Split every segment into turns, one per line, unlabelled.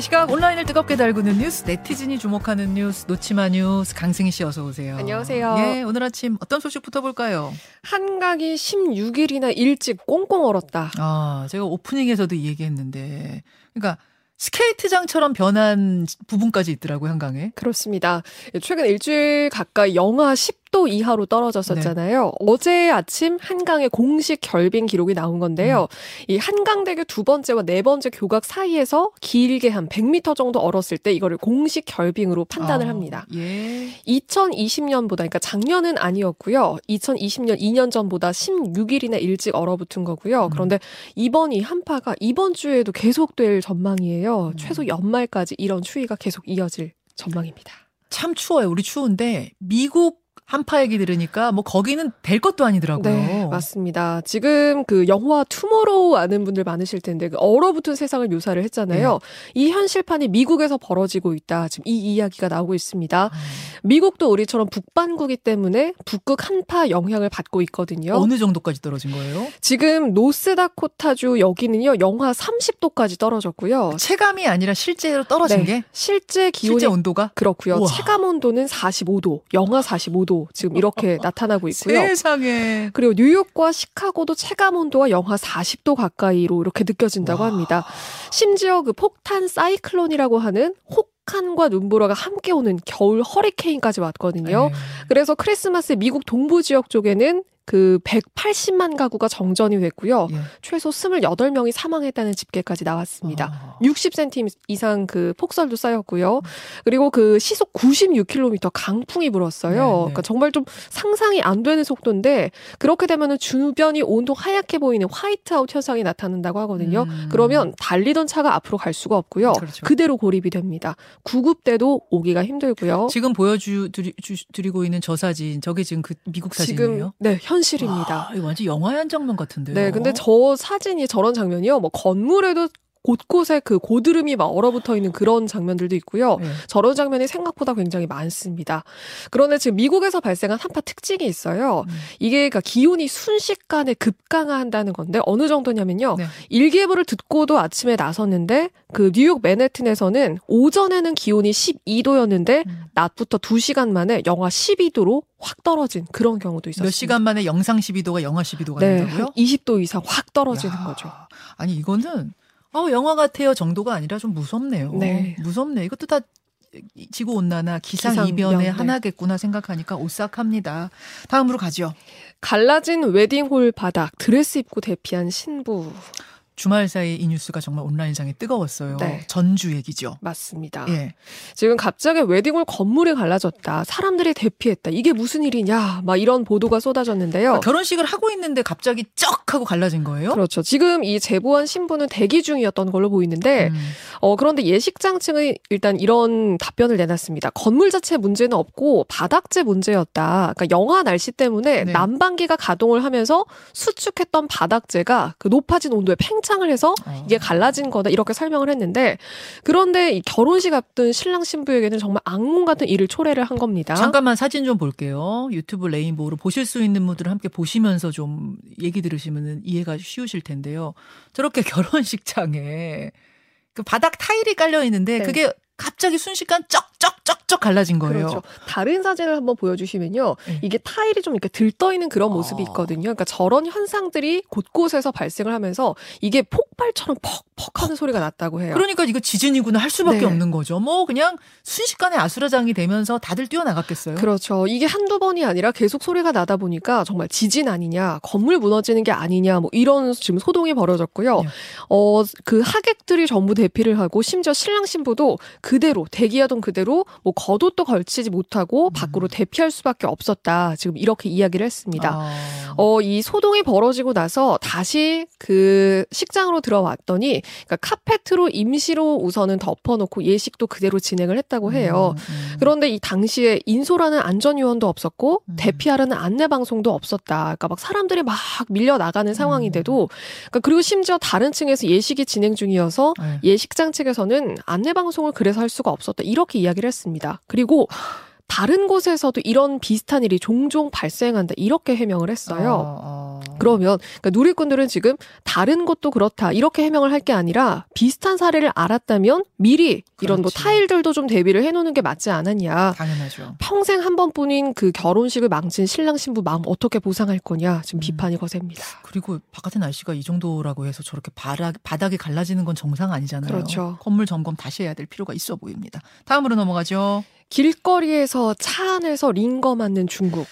이 시각 온라인을 뜨겁게 달구는 뉴스, 네티즌이 주목하는 뉴스, 놓지마 뉴스, 강승희 씨 어서 오세요.
안녕하세요.
예, 오늘 아침 어떤 소식부터 볼까요?
한강이 16일이나 일찍 꽁꽁 얼었다.
아, 제가 오프닝에서도 이 얘기했는데, 그러니까 스케이트장처럼 변한 부분까지 있더라고요, 한강에.
그렇습니다. 최근 일주일 가까이 영하 10 도 이하로 떨어졌었잖아요. 네. 어제 아침 한강의 공식 결빙 기록이 나온 건데요. 음. 이 한강대교 두 번째와 네 번째 교각 사이에서 길게 한 100m 정도 얼었을 때 이거를 공식 결빙으로 판단을 아, 합니다. 예. 2020년보다 그러니까 작년은 아니었고요. 2020년 2년 전보다 16일이나 일찍 얼어붙은 거고요. 음. 그런데 이번 이 한파가 이번 주에도 계속될 전망이에요. 음. 최소 연말까지 이런 추위가 계속 이어질 전망입니다.
참 추워요. 우리 추운데 미국 한파 얘기 들으니까 뭐 거기는 될 것도 아니더라고요.
네, 맞습니다. 지금 그 영화 투모로우 아는 분들 많으실 텐데 그 얼어붙은 세상을 묘사를 했잖아요. 네. 이 현실판이 미국에서 벌어지고 있다. 지금 이 이야기가 나오고 있습니다. 음. 미국도 우리처럼 북반구기 때문에 북극 한파 영향을 받고 있거든요.
어느 정도까지 떨어진 거예요?
지금 노스다코타주 여기는요 영하 30도까지 떨어졌고요.
체감이 아니라 실제로 떨어진
네,
게?
실제 기온이
실제 온도가
그렇고요. 우와. 체감 온도는 45도, 영하 45도 지금 이렇게 나타나고 있고요.
세상에.
그리고 뉴욕과 시카고도 체감 온도가 영하 40도 가까이로 이렇게 느껴진다고 와. 합니다. 심지어 그 폭탄 사이클론이라고 하는 혹 혹한과 눈보라가 함께 오는 겨울 허리케인까지 왔거든요. 네. 그래서 크리스마스 미국 동부 지역 쪽에는 그 180만 가구가 정전이 됐고요. 예. 최소 28명이 사망했다는 집계까지 나왔습니다. 아. 60cm 이상 그 폭설도 쌓였고요. 그리고 그 시속 96km 강풍이 불었어요. 네, 네. 그러니까 정말 좀 상상이 안 되는 속도인데 그렇게 되면은 주변이 온통 하얗게 보이는 화이트아웃 현상이 나타난다고 하거든요. 음. 그러면 달리던 차가 앞으로 갈 수가 없고요. 그렇죠. 그대로 고립이 됩니다. 구급대도 오기가 힘들고요.
지금 보여드리고 있는 저 사진, 저게 지금 그 미국 사진이에요? 지금
네, 현 실입니다.
와, 이거 완전 영화의 한 장면 같은데요.
네, 근데 저 사진이 저런 장면이요. 뭐 건물에도 곳곳에 그 고드름이 막 얼어붙어 있는 그런 장면들도 있고요. 네. 저런 장면이 생각보다 굉장히 많습니다. 그런데 지금 미국에서 발생한 한파 특징이 있어요. 음. 이게 그러니까 기온이 순식간에 급강하한다는 건데 어느 정도냐면요. 네. 일기예보를 듣고도 아침에 나섰는데 그 뉴욕 맨해튼에서는 오전에는 기온이 12도였는데 음. 낮부터 2시간 만에 영하 12도로 확 떨어진 그런 경우도 있었어요. 몇
시간 만에 영상 12도가 영하 12도가 네, 된다고요?
20도 이상 확 떨어지는 야. 거죠.
아니 이거는 어, 영화 같아요 정도가 아니라 좀 무섭네요. 네. 무섭네. 이것도 다 지구 온난화 기상, 이변의 네. 하나겠구나 생각하니까 오싹합니다. 다음으로 가죠.
갈라진 웨딩홀 바닥 드레스 입고 대피한 신부.
주말 사이 이 뉴스가 정말 온라인상에 뜨거웠어요. 네. 전주 얘기죠.
맞습니다. 예. 지금 갑자기 웨딩홀 건물이 갈라졌다. 사람들이 대피했다. 이게 무슨 일이냐. 막 이런 보도가 쏟아졌는데요. 그러니까
결혼식을 하고 있는데 갑자기 쩍 하고 갈라진 거예요?
그렇죠. 지금 이 제보한 신부는 대기 중이었던 걸로 보이는데 음. 어 그런데 예식장 측은 일단 이런 답변을 내놨습니다. 건물 자체 문제는 없고 바닥재 문제였다. 그러니까 영하 날씨 때문에 네. 난방기가 가동을 하면서 수축했던 바닥재가 그 높아진 온도에 팽창 협상을 해서 어. 이게 갈라진 거다 이렇게 설명을 했는데 그런데 이 결혼식 앞둔 신랑 신부에게는 정말 악몽 같은 일을 초래를 한 겁니다.
잠깐만 사진 좀 볼게요. 유튜브 레인보우로 보실 수 있는 분들은 함께 보시면서 좀 얘기 들으시면 이해가 쉬우실 텐데요. 저렇게 결혼식장에 그 바닥 타일이 깔려 있는데 네. 그게 갑자기 순식간 쩍쩍쩍쩍 갈라진 거예요. 그렇죠.
다른 사진을 한번 보여주시면요. 네. 이게 타일이 좀 이렇게 들떠 있는 그런 모습이 아. 있거든요. 그러니까 저런 현상들이 곳곳에서 발생을 하면서 이게 폭발처럼 퍽퍽 하는 소리가 났다고 해요.
그러니까 이거 지진이구나 할 수밖에 네. 없는 거죠. 뭐 그냥 순식간에 아수라장이 되면서 다들 뛰어나갔겠어요.
그렇죠. 이게 한두 번이 아니라 계속 소리가 나다 보니까 정말 지진 아니냐, 건물 무너지는 게 아니냐, 뭐 이런 지금 소동이 벌어졌고요. 네. 어, 그 하객들이 전부 대피를 하고 심지어 신랑 신부도 그 대로 대기하던 그대로 뭐 겉옷도 걸치지 못하고 음. 밖으로 대피할 수밖에 없었다. 지금 이렇게 이야기를 했습니다. 아. 어, 이 소동이 벌어지고 나서 다시 그 식장으로 들어왔더니 그러니까 카페트로 임시로 우선은 덮어놓고 예식도 그대로 진행을 했다고 해요. 음, 음. 그런데 이 당시에 인솔하는 안전요원도 없었고 음. 대피하라는 안내 방송도 없었다. 그러니까 막 사람들이 막 밀려 나가는 상황인데도 음. 그러니까 그리고 심지어 다른 층에서 예식이 진행 중이어서 네. 예식장 측에서는 안내 방송을 그래 서할 수가 없었다. 이렇게 이야기를 했습니다. 그리고 다른 곳에서도 이런 비슷한 일이 종종 발생한다. 이렇게 해명을 했어요. 어, 어. 그러면 그러니까 누리꾼들은 지금 다른 것도 그렇다 이렇게 해명을 할 게 아니라 비슷한 사례를 알았다면 미리 이런 뭐
그렇지.
타일들도 좀 대비를 해놓는 게 맞지 않았냐.
당연하죠.
평생 한 번뿐인 그 결혼식을 망친 신랑 신부 마음 어떻게 보상할 거냐 지금
음.
비판이 거셉니다.
그리고 바깥의 날씨가 이 정도라고 해서 저렇게 바닥, 바닥이 갈라지는 건 정상 아니잖아요.
그렇죠.
건물 점검 다시 해야 될 필요가 있어 보입니다. 다음으로 넘어가죠.
길거리에서 차 안에서 링거 맞는 중국.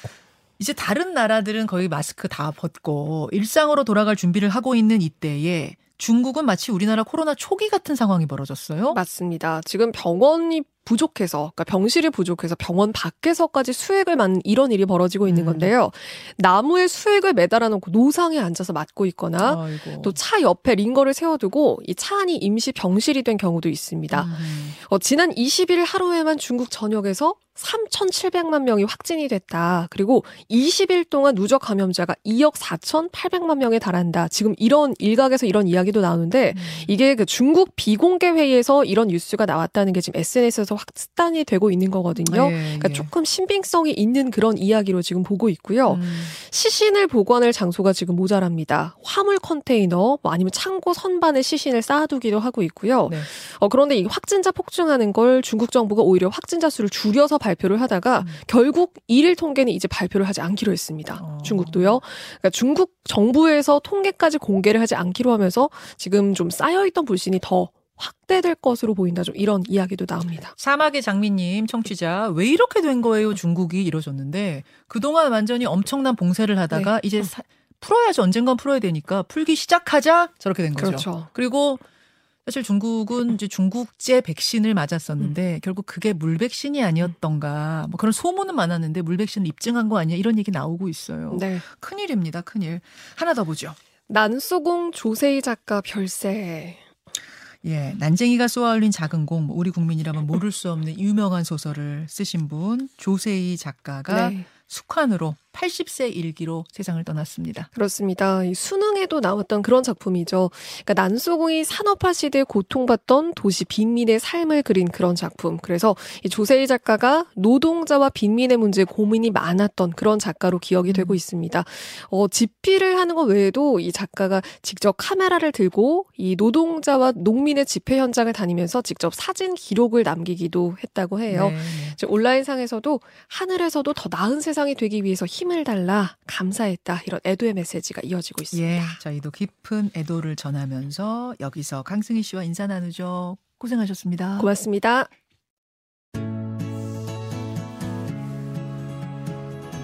이제 다른 나라들은 거의 마스크 다 벗고 일상으로 돌아갈 준비를 하고 있는 이때에 중국은 마치 우리나라 코로나 초기 같은 상황이 벌어졌어요.
맞습니다. 지금 병원이 부족해서, 그러니까 병실이 부족해서 병원 밖에서까지 수액을 맞는 이런 일이 벌어지고 있는
음.
건데요. 나무에 수액을 매달아 놓고 노상에 앉아서 맞고 있거나. 또 차 옆에 링거를 세워두고 이 차 안이 임시 병실이 된 경우도 있습니다.
음.
어, 지난 20일 하루에만 중국 전역에서 3,700만 명이 확진이 됐다. 그리고 20일 동안 누적 감염자가 2억 4,800만 명에 달한다. 지금 이런 일각에서 이런 이야기도 나오는데
음.
이게 그 중국 비공개 회의에서 이런 뉴스가 나왔다는 게 지금 SNS에서 확산이 되고 있는 거거든요.
예,
그러니까
예.
조금 신빙성이 있는 그런 이야기로 지금 보고 있고요.
음.
시신을 보관할 장소가 지금 모자랍니다. 화물 컨테이너, 뭐 아니면 창고 선반에 시신을 쌓아두기도 하고 있고요.
네.
어, 그런데 이 확진자 폭증하는 걸 중국 정부가 오히려 확진자 수를 줄여서 발표를 하다가
음.
결국 일일 통계는 이제 발표를 하지 않기로 했습니다.
어.
중국도요. 그러니까 중국 정부에서 통계까지 공개를 하지 않기로 하면서 지금 좀 쌓여있던 불신이 더 확대될 것으로 보인다. 좀 이런 이야기도 나옵니다.
사막의 장미님 청취자 왜 이렇게 된 거예요 중국이 이러셨는데 그동안 완전히 엄청난 봉쇄를 하다가
네.
이제 사- 풀어야지 언젠간 풀어야 되니까 풀기 시작하자 저렇게 된 거죠.
그렇죠.
그리고 사실 중국은 이제 중국제 백신을 맞았었는데 결국 그게 물 백신이 아니었던가 뭐 그런 소문은 많았는데 물 백신을 입증한 거 아니야 이런 얘기 나오고 있어요.
네.
큰일입니다, 큰일. 하나 더 보죠.
난소공 조세희 작가 별세.
예, 난쟁이가 쏘아올린 작은 공, 뭐 우리 국민이라면 모를 수 없는 유명한 소설을 쓰신 분 조세희 작가가
네.
숙환으로 80세 일기로 세상을 떠났습니다.
그렇습니다. 이 수능에도 나왔던 그런 작품이죠. 그러니까 난소공이 산업화 시대에 고통받던 도시 빈민의 삶을 그린 그런 작품. 그래서 이 조세희 작가가 노동자와 빈민의 문제에 고민이 많았던 그런 작가로 기억이 되고 있습니다. 어, 집필을 하는 것 외에도 이 작가가 직접 카메라를 들고 이 노동자와 농민의 집회 현장을 다니면서 직접 사진 기록을 남기기도 했다고 해요.
네, 네.
온라인상에서도 하늘에서도 더 나은 세상이 되기 위해서 힘을 달라 감사했다 이런 애도의 메시지가 이어지고 있습니다.
예, 저희도 깊은 애도를 전하면서 여기서 강승희 씨와 인사 나누죠. 고생하셨습니다.
고맙습니다.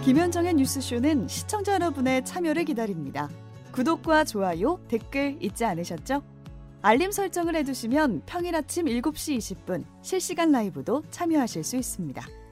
김현정의 뉴스쇼는 시청자 여러분의 참여를 기다립니다. 구독과 좋아요, 댓글 잊지 않으셨죠? 알림 설정을 해두시면 평일 아침 7시 20분 실시간 라이브도 참여하실 수 있습니다.